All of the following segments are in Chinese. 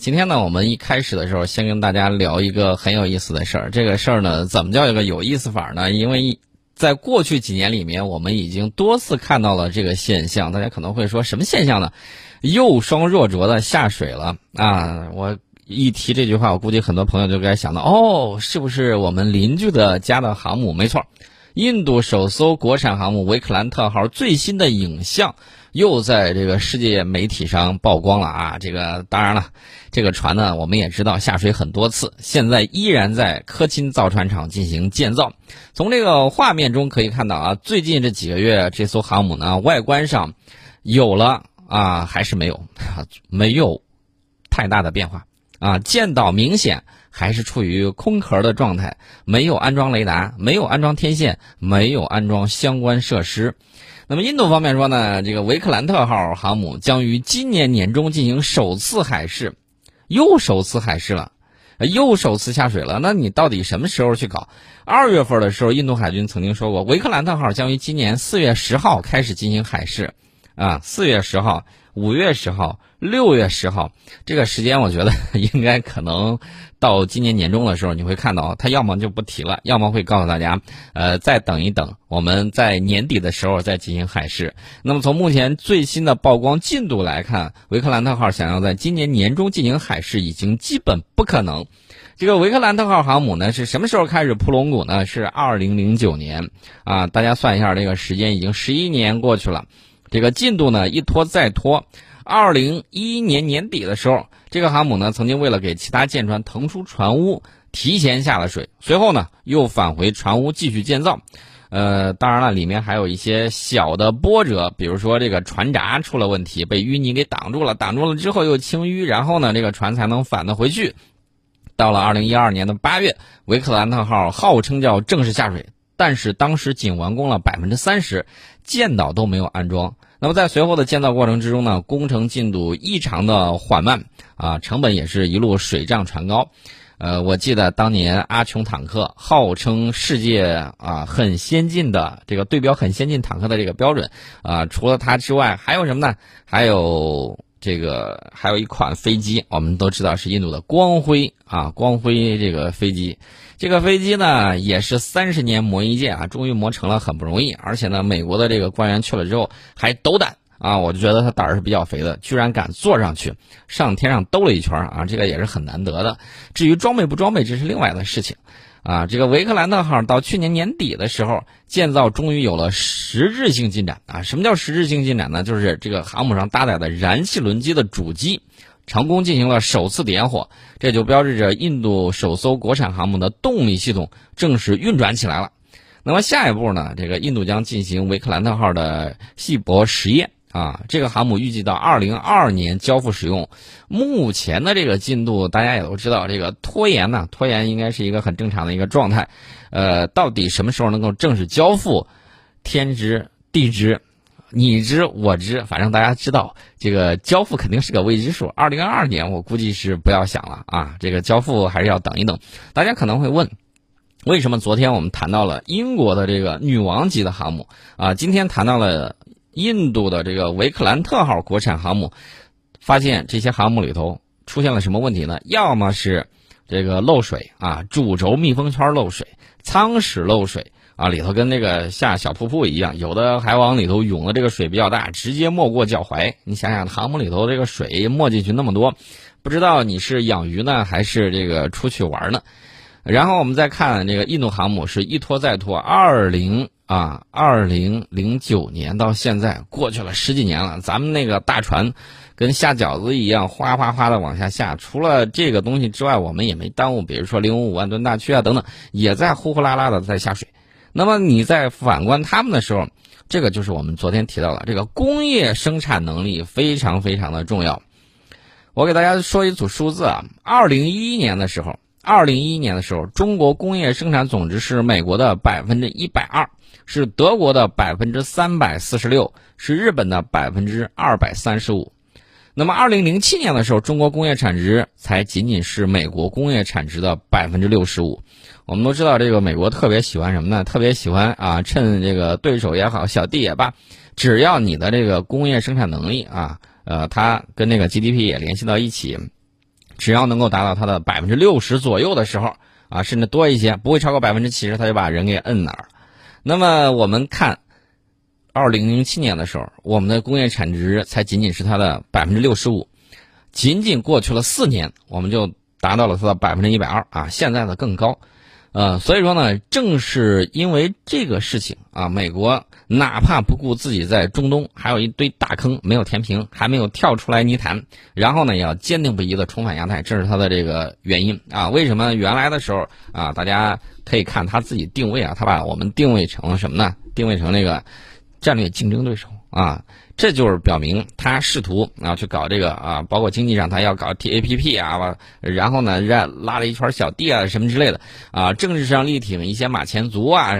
今天呢，我们一开始的时候先跟大家聊一个很有意思的事儿。这个事儿呢，怎么叫一个有意思法呢？因为在过去几年里面，我们已经多次看到了这个现象。大家可能会说，什么现象呢？又双若浊的下水了啊！我一提这句话，我估计很多朋友就该想到，哦，是不是我们邻居的家的航母？没错，印度首艘国产航母维克兰特号最新的影像。又在这个世界媒体上曝光了啊！这个当然了，这个船呢，我们也知道下水很多次，现在依然在科钦造船厂进行建造。从这个画面中可以看到啊，最近这几个月，这艘航母呢，外观上有了啊，还是没有，没有太大的变化啊。舰岛明显还是处于空壳的状态，没有安装雷达，没有安装天线，没有安装相关设施。那么印度方面说呢，这个维克兰特号航母将于今年年中进行首次海试，又首次海试了，又首次下水了。那你到底什么时候去搞？二月份的时候，印度海军曾经说过，维克兰特号将于今年四月十号开始进行海试，啊，四月十号。五月十号、六月十号这个时间，我觉得 应该可能到今年年终的时候，你会看到他要么就不提了，要么会告诉大家，呃，再等一等，我们在年底的时候再进行海试。那么从目前最新的曝光进度来看，维克兰特号想要在今年年中进行海试，已经基本不可能。这个维克兰特号航母呢，是什么时候开始铺龙骨呢？是二零零九年啊，大家算一下，这个时间已经十一年过去了。这个进度呢一拖再拖，二零一一年年底的时候，这个航母呢曾经为了给其他舰船腾出船坞，提前下了水，随后呢又返回船坞继续建造。呃，当然了，里面还有一些小的波折，比如说这个船闸出了问题，被淤泥给挡住了，挡住了之后又清淤，然后呢这个船才能返得回去。到了二零一二年的八月，维克兰特号号称叫正式下水，但是当时仅完工了百分之三十，建岛都没有安装。那么在随后的建造过程之中呢，工程进度异常的缓慢啊，成本也是一路水涨船高。呃，我记得当年阿琼坦克号称世界啊很先进的这个对标很先进坦克的这个标准啊，除了它之外还有什么呢？还有这个还有一款飞机，我们都知道是印度的光辉啊，光辉这个飞机。这个飞机呢，也是三十年磨一剑啊，终于磨成了，很不容易。而且呢，美国的这个官员去了之后还斗胆啊，我就觉得他胆儿是比较肥的，居然敢坐上去上天上兜了一圈啊，这个也是很难得的。至于装备不装备，这是另外的事情啊。这个维克兰特号到去年年底的时候，建造终于有了实质性进展啊。什么叫实质性进展呢？就是这个航母上搭载的燃气轮机的主机。成功进行了首次点火，这就标志着印度首艘国产航母的动力系统正式运转起来了。那么下一步呢？这个印度将进行维克兰特号的细薄实验啊。这个航母预计到二零二二年交付使用。目前的这个进度，大家也都知道，这个拖延呢，拖延应该是一个很正常的一个状态。呃，到底什么时候能够正式交付？天知地知。你知我知，反正大家知道，这个交付肯定是个未知数。二零二二年，我估计是不要想了啊！这个交付还是要等一等。大家可能会问，为什么昨天我们谈到了英国的这个女王级的航母啊，今天谈到了印度的这个维克兰特号国产航母，发现这些航母里头出现了什么问题呢？要么是这个漏水啊，主轴密封圈漏水，舱室漏水。啊，里头跟那个下小瀑布一样，有的还往里头涌的这个水比较大，直接没过脚踝。你想想，航母里头这个水没进去那么多，不知道你是养鱼呢，还是这个出去玩呢？然后我们再看这个印度航母，是一拖再拖，二零啊，二零零九年到现在过去了十几年了，咱们那个大船跟下饺子一样，哗哗哗的往下下。除了这个东西之外，我们也没耽误，比如说零五五万吨大驱啊等等，也在呼呼啦啦的在下水。那么你在反观他们的时候，这个就是我们昨天提到的这个工业生产能力非常非常的重要。我给大家说一组数字啊，二零一一年的时候，二零一一年的时候，中国工业生产总值是美国的百分之一百二，是德国的百分之三百四十六，是日本的百分之二百三十五。那么二零零七年的时候，中国工业产值才仅仅是美国工业产值的百分之六十五。我们都知道，这个美国特别喜欢什么呢？特别喜欢啊，趁这个对手也好，小弟也罢，只要你的这个工业生产能力啊，呃，它跟那个 GDP 也联系到一起，只要能够达到它的百分之六十左右的时候，啊，甚至多一些，不会超过百分之七十，他就把人给摁那儿。那么我们看，二零零七年的时候，我们的工业产值才仅仅是它的百分之六十五，仅仅过去了四年，我们就达到了它的百分之一百二啊，现在呢更高。呃，所以说呢，正是因为这个事情啊，美国哪怕不顾自己在中东还有一堆大坑没有填平，还没有跳出来泥潭，然后呢，也要坚定不移的重返亚太，这是他的这个原因啊。为什么原来的时候啊，大家可以看他自己定位啊，他把我们定位成什么呢？定位成那个战略竞争对手啊。这就是表明他试图啊去搞这个啊，包括经济上他要搞 TAPP 啊，然后呢让拉了一圈小弟啊什么之类的啊，政治上力挺一些马前卒啊，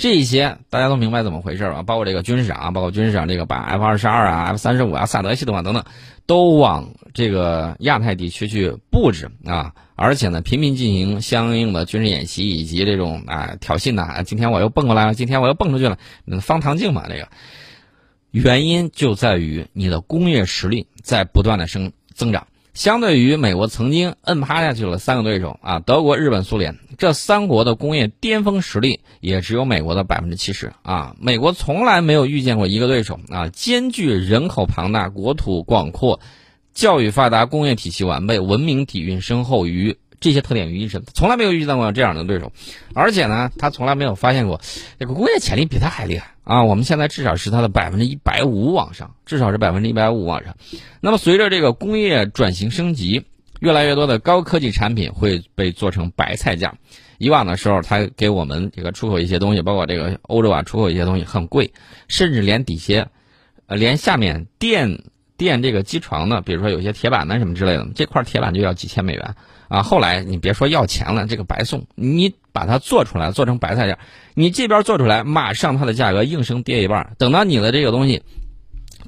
这些大家都明白怎么回事吧？包括这个军事长，包括军事上这个把 F 二十二啊、F 三十五啊、萨德系统啊等等，都往这个亚太地区去布置啊，而且呢频频进行相应的军事演习以及这种啊挑衅呐，今天我又蹦过来了，今天我又蹦出去了，方唐镜嘛这个。原因就在于你的工业实力在不断的升增长。相对于美国曾经摁趴下去了三个对手啊，德国、日本、苏联这三国的工业巅峰实力也只有美国的百分之七十啊。美国从来没有遇见过一个对手啊，兼具人口庞大、国土广阔、教育发达、工业体系完备、文明底蕴深厚于。这些特点于一身，从来没有遇到过这样的对手，而且呢，他从来没有发现过这个工业潜力比他还厉害啊！我们现在至少是它的百分之一百五往上，至少是百分之一百五往上。那么随着这个工业转型升级，越来越多的高科技产品会被做成白菜价。以往的时候，他给我们这个出口一些东西，包括这个欧洲啊出口一些东西很贵，甚至连底下，呃，连下面垫垫这个机床的，比如说有些铁板呢什么之类的，这块铁板就要几千美元。啊，后来你别说要钱了，这个白送，你把它做出来，做成白菜价，你这边做出来，马上它的价格应声跌一半。等到你的这个东西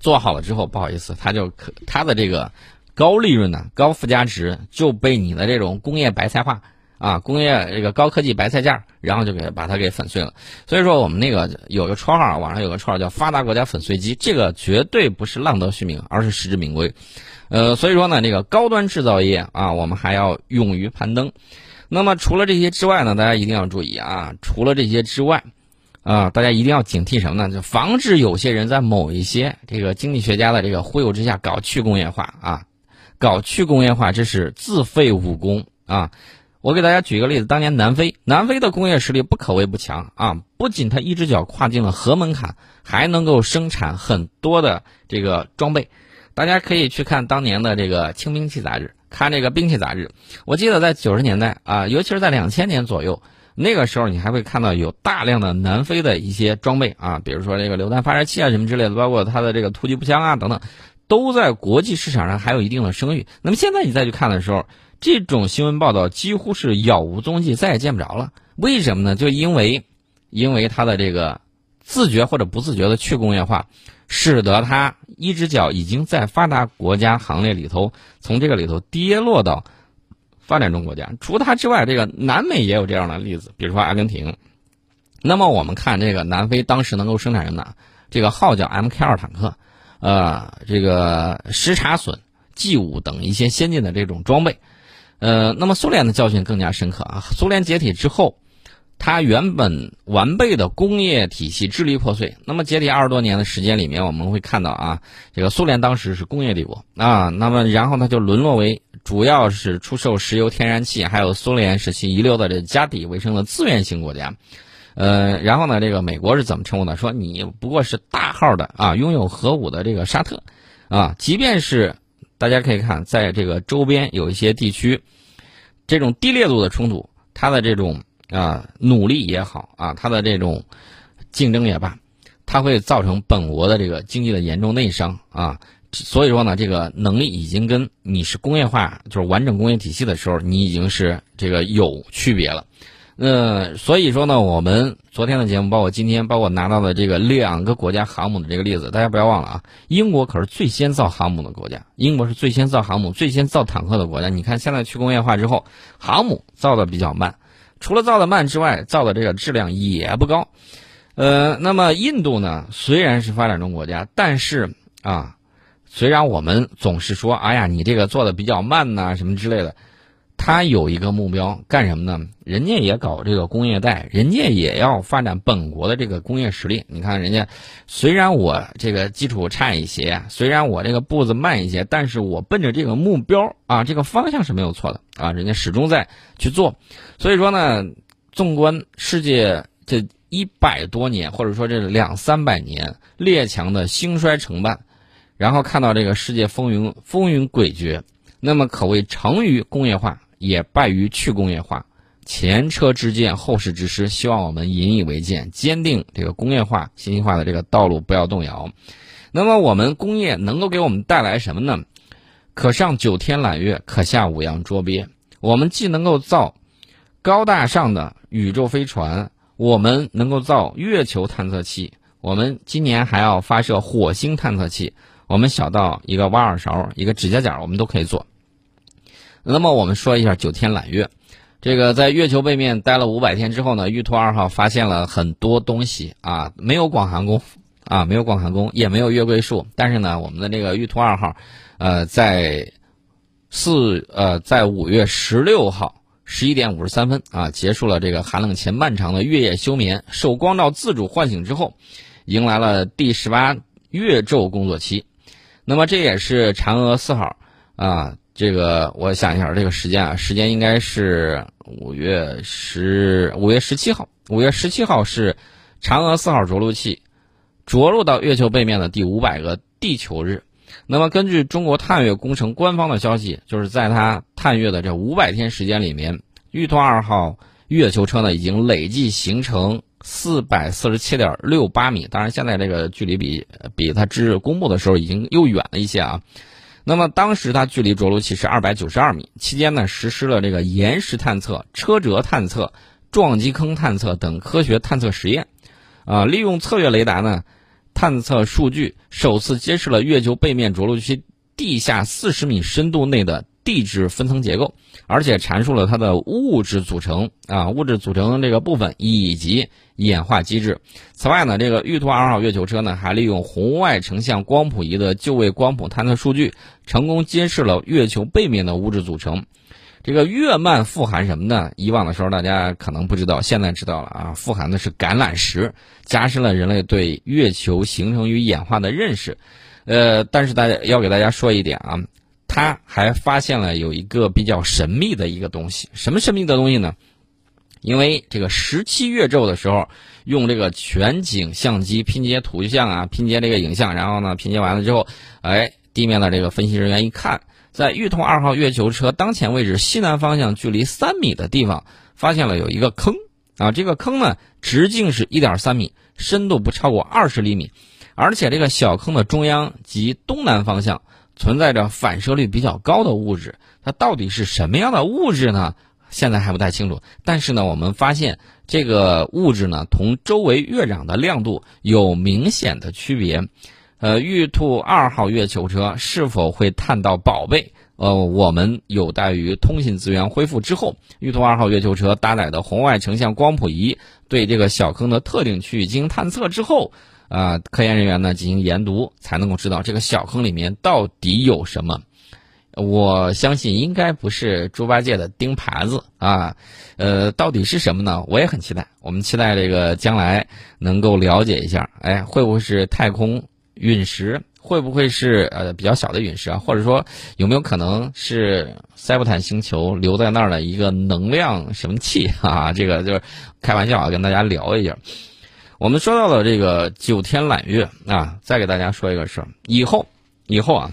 做好了之后，不好意思，它就可它的这个高利润呢、高附加值就被你的这种工业白菜化啊、工业这个高科技白菜价，然后就给把它给粉碎了。所以说我们那个有个绰号，网上有个绰号叫“发达国家粉碎机”，这个绝对不是浪得虚名，而是实至名归。呃，所以说呢，这个高端制造业啊，我们还要勇于攀登。那么除了这些之外呢，大家一定要注意啊，除了这些之外，啊，大家一定要警惕什么呢？就防止有些人在某一些这个经济学家的这个忽悠之下搞去工业化啊，搞去工业化，这是自废武功啊。我给大家举个例子，当年南非，南非的工业实力不可谓不强啊，不仅它一只脚跨进了核门槛，还能够生产很多的这个装备。大家可以去看当年的这个《轻兵器》杂志，看这个兵器杂志。我记得在九十年代啊，尤其是在两千年左右，那个时候你还会看到有大量的南非的一些装备啊，比如说这个榴弹发射器啊什么之类的，包括它的这个突击步枪啊等等，都在国际市场上还有一定的声誉。那么现在你再去看的时候，这种新闻报道几乎是杳无踪迹，再也见不着了。为什么呢？就因为，因为它的这个自觉或者不自觉的去工业化。使得它一只脚已经在发达国家行列里头，从这个里头跌落到发展中国家。除它之外，这个南美也有这样的例子，比如说阿根廷。那么我们看这个南非当时能够生产什么？这个号叫 Mk 二坦克，呃，这个什察隼 G 五等一些先进的这种装备。呃，那么苏联的教训更加深刻啊！苏联解体之后。它原本完备的工业体系支离破碎。那么解体二十多年的时间里面，我们会看到啊，这个苏联当时是工业帝国啊，那么然后它就沦落为主要是出售石油、天然气，还有苏联时期遗留的这家底为生的资源型国家。呃，然后呢，这个美国是怎么称呼的？说你不过是大号的啊，拥有核武的这个沙特啊，即便是大家可以看，在这个周边有一些地区，这种低烈度的冲突，它的这种。啊，努力也好啊，他的这种竞争也罢，它会造成本国的这个经济的严重内伤啊。所以说呢，这个能力已经跟你是工业化，就是完整工业体系的时候，你已经是这个有区别了。那所以说呢，我们昨天的节目，包括今天，包括拿到的这个两个国家航母的这个例子，大家不要忘了啊。英国可是最先造航母的国家，英国是最先造航母、最先造坦克的国家。你看现在去工业化之后，航母造的比较慢。除了造的慢之外，造的这个质量也不高，呃，那么印度呢，虽然是发展中国家，但是啊，虽然我们总是说，哎呀，你这个做的比较慢呐，什么之类的。他有一个目标，干什么呢？人家也搞这个工业带，人家也要发展本国的这个工业实力。你看，人家虽然我这个基础差一些，虽然我这个步子慢一些，但是我奔着这个目标啊，这个方向是没有错的啊。人家始终在去做。所以说呢，纵观世界这一百多年，或者说这两三百年列强的兴衰成败，然后看到这个世界风云风云诡谲，那么可谓成于工业化。也败于去工业化，前车之鉴，后事之师。希望我们引以为鉴，坚定这个工业化、信息化的这个道路，不要动摇。那么，我们工业能够给我们带来什么呢？可上九天揽月，可下五洋捉鳖。我们既能够造高大上的宇宙飞船，我们能够造月球探测器，我们今年还要发射火星探测器。我们小到一个挖耳勺、一个指甲剪，我们都可以做。那么我们说一下九天揽月，这个在月球背面待了五百天之后呢，玉兔二号发现了很多东西啊，没有广寒宫，啊没有广寒宫，也没有月桂树，但是呢，我们的这个玉兔二号，呃，在四呃在五月十六号十一点五十三分啊，结束了这个寒冷且漫长的月夜休眠，受光照自主唤醒之后，迎来了第十八月昼工作期，那么这也是嫦娥四号啊。这个我想一下，这个时间啊，时间应该是五月十五月十七号。五月十七号是嫦娥四号着陆器着陆到月球背面的第五百个地球日。那么，根据中国探月工程官方的消息，就是在它探月的这五百天时间里面，玉兔二号月球车呢已经累计行程四百四十七点六八米。当然，现在这个距离比比它日公布的时候已经又远了一些啊。那么当时它距离着陆器是二百九十二米，期间呢实施了这个岩石探测、车辙探测、撞击坑探测等科学探测实验，啊，利用测月雷达呢探测数据，首次揭示了月球背面着陆区地下四十米深度内的。地质分层结构，而且阐述了它的物质组成啊，物质组成这个部分以及演化机制。此外呢，这个玉兔二号月球车呢，还利用红外成像光谱仪的就位光谱探测数据，成功揭示了月球背面的物质组成。这个月幔富含什么呢？以往的时候大家可能不知道，现在知道了啊，富含的是橄榄石，加深了人类对月球形成与演化的认识。呃，但是大家要给大家说一点啊。他还发现了有一个比较神秘的一个东西，什么神秘的东西呢？因为这个十七月昼的时候，用这个全景相机拼接图像啊，拼接这个影像，然后呢，拼接完了之后，哎，地面的这个分析人员一看，在玉兔二号月球车当前位置西南方向距离三米的地方，发现了有一个坑啊，这个坑呢，直径是一点三米，深度不超过二十厘米，而且这个小坑的中央及东南方向。存在着反射率比较高的物质，它到底是什么样的物质呢？现在还不太清楚。但是呢，我们发现这个物质呢，同周围月壤的亮度有明显的区别。呃，玉兔二号月球车是否会探到宝贝？呃，我们有待于通信资源恢复之后，玉兔二号月球车搭载的红外成像光谱仪对这个小坑的特定区域进行探测之后。啊，科研人员呢进行研读，才能够知道这个小坑里面到底有什么。我相信应该不是猪八戒的钉耙子啊，呃，到底是什么呢？我也很期待。我们期待这个将来能够了解一下，哎，会不会是太空陨石？会不会是呃比较小的陨石啊？或者说有没有可能是塞伯坦星球留在那儿的一个能量什么器啊？这个就是开玩笑啊，跟大家聊一下。我们说到了这个九天揽月啊，再给大家说一个事儿。以后，以后啊，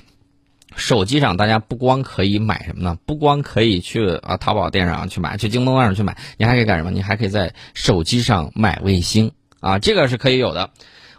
手机上大家不光可以买什么呢？不光可以去啊淘宝店上去买，去京东上去买，你还可以干什么？你还可以在手机上买卫星啊，这个是可以有的。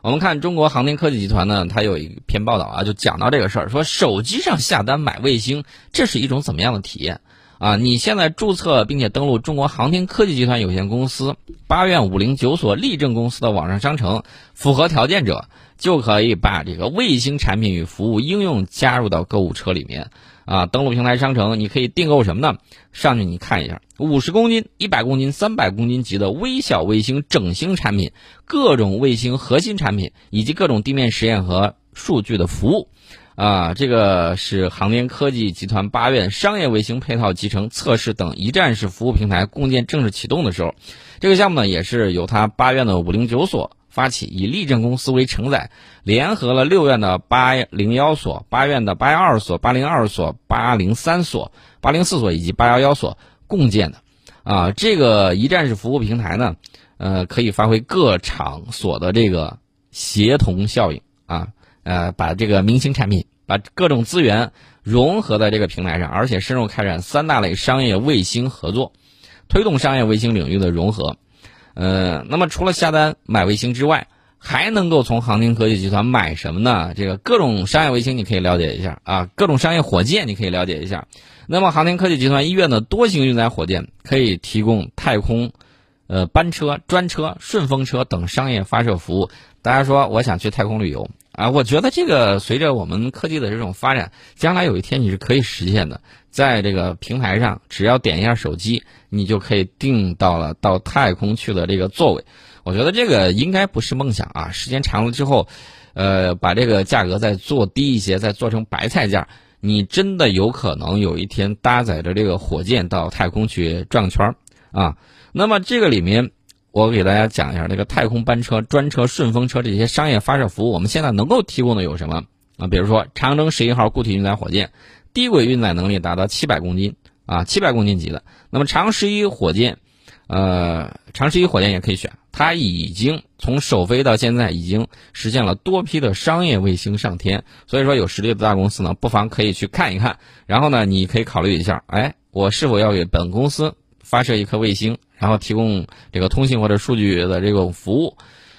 我们看中国航天科技集团呢，它有一篇报道啊，就讲到这个事儿，说手机上下单买卫星，这是一种怎么样的体验？啊，你现在注册并且登录中国航天科技集团有限公司八院五零九所立正公司的网上商城，符合条件者就可以把这个卫星产品与服务应用加入到购物车里面。啊，登录平台商城，你可以订购什么呢？上去你看一下，五十公斤、一百公斤、三百公斤级的微小卫星整星产品，各种卫星核心产品，以及各种地面实验和数据的服务。啊，这个是航天科技集团八院商业卫星配套集成测试等一站式服务平台共建正式启动的时候，这个项目呢也是由他八院的五零九所发起，以立正公司为承载，联合了六院的八零幺所、八院的八幺二所、八零二所、八零三所、八零四所以及八幺幺所共建的。啊，这个一站式服务平台呢，呃，可以发挥各场所的这个协同效应啊。呃，把这个明星产品，把各种资源融合在这个平台上，而且深入开展三大类商业卫星合作，推动商业卫星领域的融合。呃，那么除了下单买卫星之外，还能够从航天科技集团买什么呢？这个各种商业卫星你可以了解一下啊，各种商业火箭你可以了解一下。那么航天科技集团医院的多型运载火箭可以提供太空，呃，班车、专车、顺风车等商业发射服务。大家说，我想去太空旅游。啊，我觉得这个随着我们科技的这种发展，将来有一天你是可以实现的。在这个平台上，只要点一下手机，你就可以订到了到太空去的这个座位。我觉得这个应该不是梦想啊，时间长了之后，呃，把这个价格再做低一些，再做成白菜价，你真的有可能有一天搭载着这个火箭到太空去转圈儿啊。那么这个里面。我给大家讲一下这个太空班车、专车、顺风车这些商业发射服务，我们现在能够提供的有什么啊？比如说长征十一号固体运载火箭，低轨运载能力达到七百公斤啊，七百公斤级的。那么长十一火箭，呃，长十一火箭也可以选，它已经从首飞到现在已经实现了多批的商业卫星上天。所以说有实力的大公司呢，不妨可以去看一看。然后呢，你可以考虑一下，哎，我是否要给本公司发射一颗卫星？然后提供这个通信或者数据的这种服务，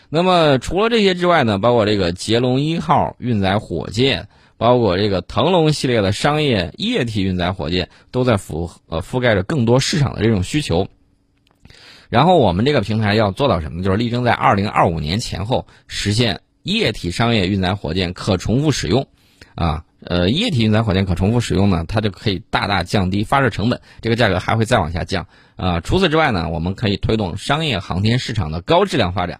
那么除了这些之外呢，包括这个捷龙一号运载火箭，包括这个腾龙系列的商业液体运载火箭，都在覆呃覆盖着更多市场的这种需求。然后我们这个平台要做到什么？就是力争在二零二五年前后实现液体商业运载火箭可重复使用，啊。呃，液体运载火箭可重复使用呢，它就可以大大降低发射成本，这个价格还会再往下降啊。除此之外呢，我们可以推动商业航天市场的高质量发展。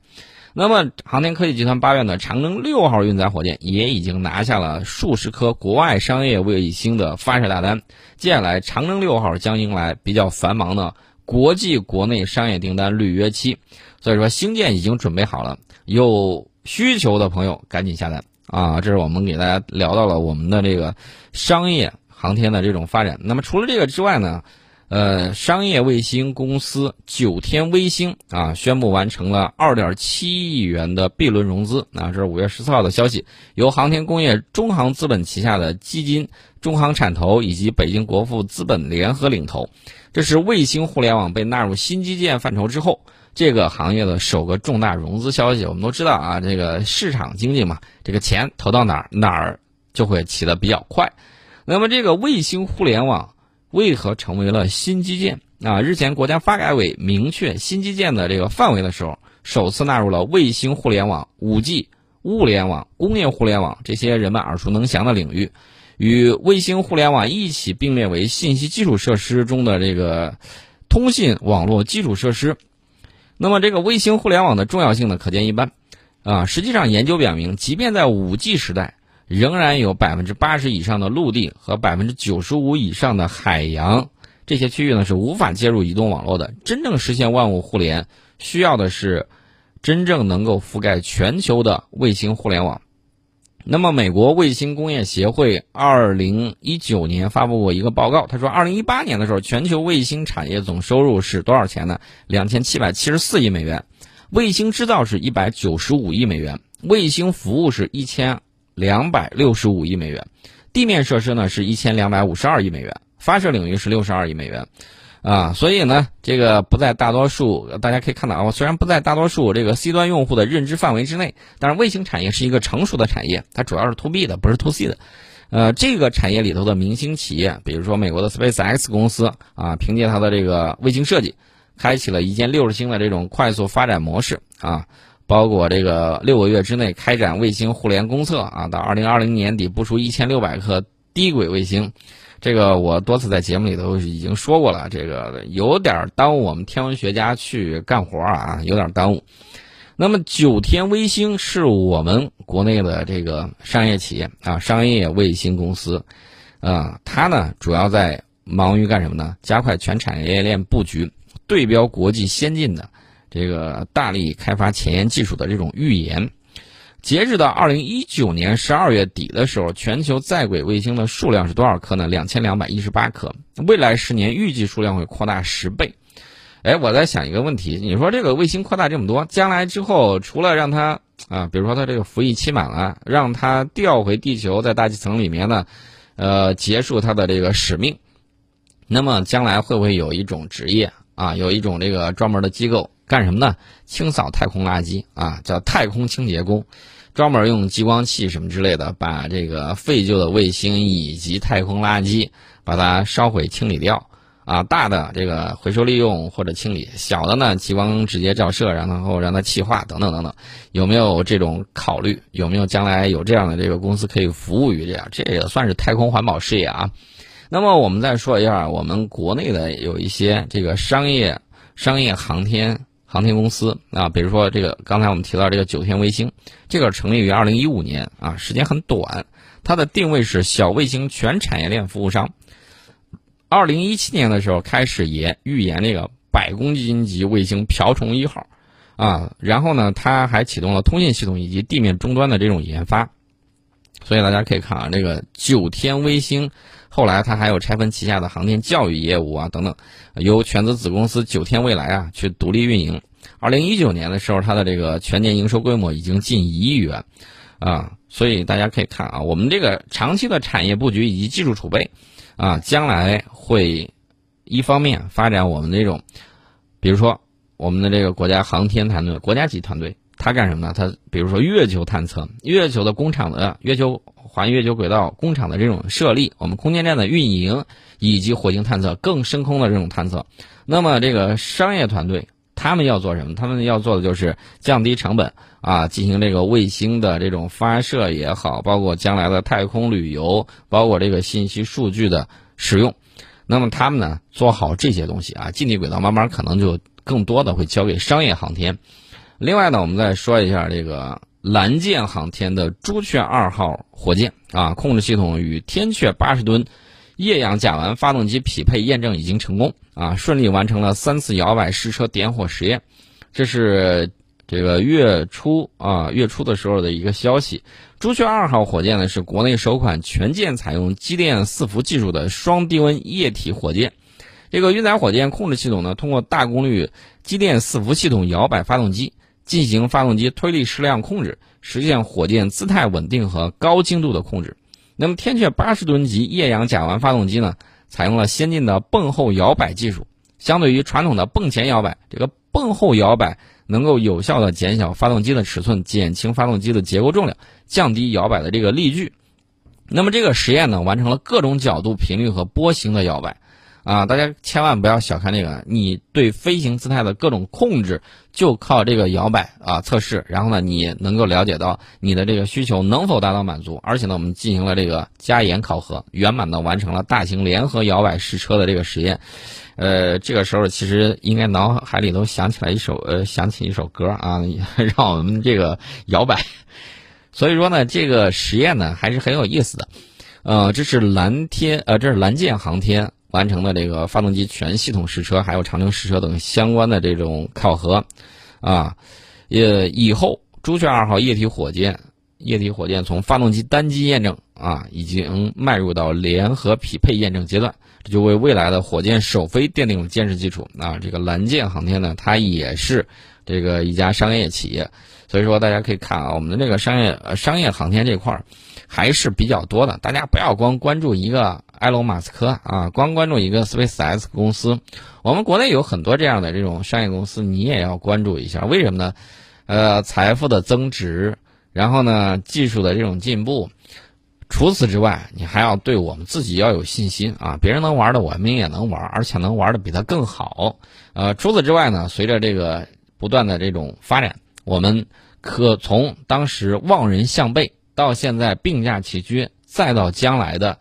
那么，航天科技集团八院的长征六号运载火箭也已经拿下了数十颗国外商业卫星的发射大单。接下来，长征六号将迎来比较繁忙的国际国内商业订单履约期，所以说星舰已经准备好了，有需求的朋友赶紧下单。啊，这是我们给大家聊到了我们的这个商业航天的这种发展。那么除了这个之外呢，呃，商业卫星公司九天卫星啊宣布完成了二点七亿元的 B 轮融资。啊，这是五月十四号的消息，由航天工业中航资本旗下的基金中航产投以及北京国富资本联合领投。这是卫星互联网被纳入新基建范畴之后。这个行业的首个重大融资消息，我们都知道啊，这个市场经济嘛，这个钱投到哪儿哪儿就会起得比较快。那么这个卫星互联网为何成为了新基建啊？日前国家发改委明确新基建的这个范围的时候，首次纳入了卫星互联网、五 G、物联网、工业互联网这些人们耳熟能详的领域，与卫星互联网一起并列为信息基础设施中的这个通信网络基础设施。那么这个卫星互联网的重要性呢，可见一斑，啊，实际上研究表明，即便在五 G 时代，仍然有百分之八十以上的陆地和百分之九十五以上的海洋这些区域呢是无法接入移动网络的。真正实现万物互联，需要的是真正能够覆盖全球的卫星互联网。那么，美国卫星工业协会二零一九年发布过一个报告，他说，二零一八年的时候，全球卫星产业总收入是多少钱呢？两千七百七十四亿美元，卫星制造是一百九十五亿美元，卫星服务是一千两百六十五亿美元，地面设施呢是一千两百五十二亿美元，发射领域是六十二亿美元。啊，所以呢，这个不在大多数，大家可以看到啊，虽然不在大多数这个 C 端用户的认知范围之内，但是卫星产业是一个成熟的产业，它主要是 To B 的，不是 To C 的。呃，这个产业里头的明星企业，比如说美国的 SpaceX 公司啊，凭借它的这个卫星设计，开启了一箭六十星的这种快速发展模式啊，包括这个六个月之内开展卫星互联公测啊，到二零二零年底部署一千六百颗低轨卫星。这个我多次在节目里头已经说过了，这个有点耽误我们天文学家去干活啊，有点耽误。那么九天卫星是我们国内的这个商业企业啊，商业卫星公司，啊，它呢主要在忙于干什么呢？加快全产业链布局，对标国际先进的，这个大力开发前沿技术的这种预研。截止到二零一九年十二月底的时候，全球在轨卫星的数量是多少颗呢？两千两百一十八颗。未来十年预计数量会扩大十倍。哎，我在想一个问题，你说这个卫星扩大这么多，将来之后除了让它啊，比如说它这个服役期满了，让它调回地球，在大气层里面呢，呃，结束它的这个使命，那么将来会不会有一种职业啊，有一种这个专门的机构？干什么呢？清扫太空垃圾啊，叫太空清洁工，专门用激光器什么之类的，把这个废旧的卫星以及太空垃圾把它烧毁清理掉啊。大的这个回收利用或者清理，小的呢激光直接照射，然后让它气化等等等等。有没有这种考虑？有没有将来有这样的这个公司可以服务于这样？这也算是太空环保事业啊。那么我们再说一下，我们国内的有一些这个商业商业航天。航天公司啊，比如说这个，刚才我们提到这个九天卫星，这个成立于二零一五年啊，时间很短。它的定位是小卫星全产业链服务商。二零一七年的时候开始研预言那个百公斤级卫星瓢虫一号，啊，然后呢，它还启动了通信系统以及地面终端的这种研发。所以大家可以看啊，这个九天卫星。后来，它还有拆分旗下的航天教育业务啊，等等，由全资子公司九天未来啊去独立运营。二零一九年的时候，它的这个全年营收规模已经近一亿元，啊，所以大家可以看啊，我们这个长期的产业布局以及技术储备，啊，将来会一方面发展我们这种，比如说我们的这个国家航天团队、国家级团队，它干什么呢？它比如说月球探测、月球的工厂的月球。环月球轨道工厂的这种设立，我们空间站的运营，以及火星探测更深空的这种探测。那么这个商业团队，他们要做什么？他们要做的就是降低成本啊，进行这个卫星的这种发射也好，包括将来的太空旅游，包括这个信息数据的使用。那么他们呢，做好这些东西啊，近地轨道慢慢可能就更多的会交给商业航天。另外呢，我们再说一下这个。蓝箭航天的朱雀二号火箭啊，控制系统与天阙八十吨液氧甲烷发动机匹配验证已经成功啊，顺利完成了三次摇摆试车点火实验。这是这个月初啊，月初的时候的一个消息。朱雀二号火箭呢，是国内首款全舰采用机电伺服技术的双低温液体火箭。这个运载火箭控制系统呢，通过大功率机电伺服系统摇摆发动机。进行发动机推力矢量控制，实现火箭姿态稳定和高精度的控制。那么，天阙八十吨级液氧甲烷发动机呢，采用了先进的泵后摇摆技术。相对于传统的泵前摇摆，这个泵后摇摆能够有效的减小发动机的尺寸，减轻发动机的结构重量，降低摇摆的这个力矩。那么，这个实验呢，完成了各种角度、频率和波形的摇摆。啊，大家千万不要小看这个，你对飞行姿态的各种控制，就靠这个摇摆啊测试，然后呢，你能够了解到你的这个需求能否达到满足，而且呢，我们进行了这个加盐考核，圆满的完成了大型联合摇摆试车的这个实验。呃，这个时候其实应该脑海里都想起来一首呃，想起一首歌啊，让我们这个摇摆。所以说呢，这个实验呢还是很有意思的。呃，这是蓝天，呃，这是蓝箭航天。完成的这个发动机全系统试车，还有长城试车等相关的这种考核，啊，也以后朱雀二号液体火箭，液体火箭从发动机单机验证啊，已经迈入到联合匹配验证阶段，这就为未来的火箭首飞奠定了坚实基础啊。这个蓝箭航天呢，它也是这个一家商业企业，所以说大家可以看啊，我们的这个商业商业航天这块儿。还是比较多的，大家不要光关注一个埃隆·马斯克啊，光关注一个 SpaceX 公司。我们国内有很多这样的这种商业公司，你也要关注一下。为什么呢？呃，财富的增值，然后呢，技术的这种进步。除此之外，你还要对我们自己要有信心啊！别人能玩的，我们也能玩，而且能玩的比他更好。呃，除此之外呢，随着这个不断的这种发展，我们可从当时望人项背。到现在并驾齐驱，再到将来的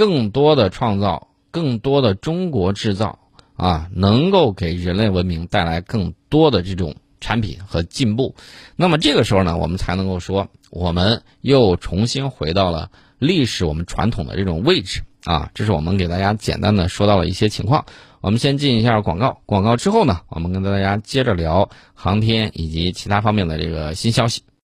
更多的创造，更多的中国制造啊，能够给人类文明带来更多的这种产品和进步。那么这个时候呢，我们才能够说，我们又重新回到了历史我们传统的这种位置啊。这是我们给大家简单的说到了一些情况。我们先进一下广告，广告之后呢，我们跟大家接着聊航天以及其他方面的这个新消息。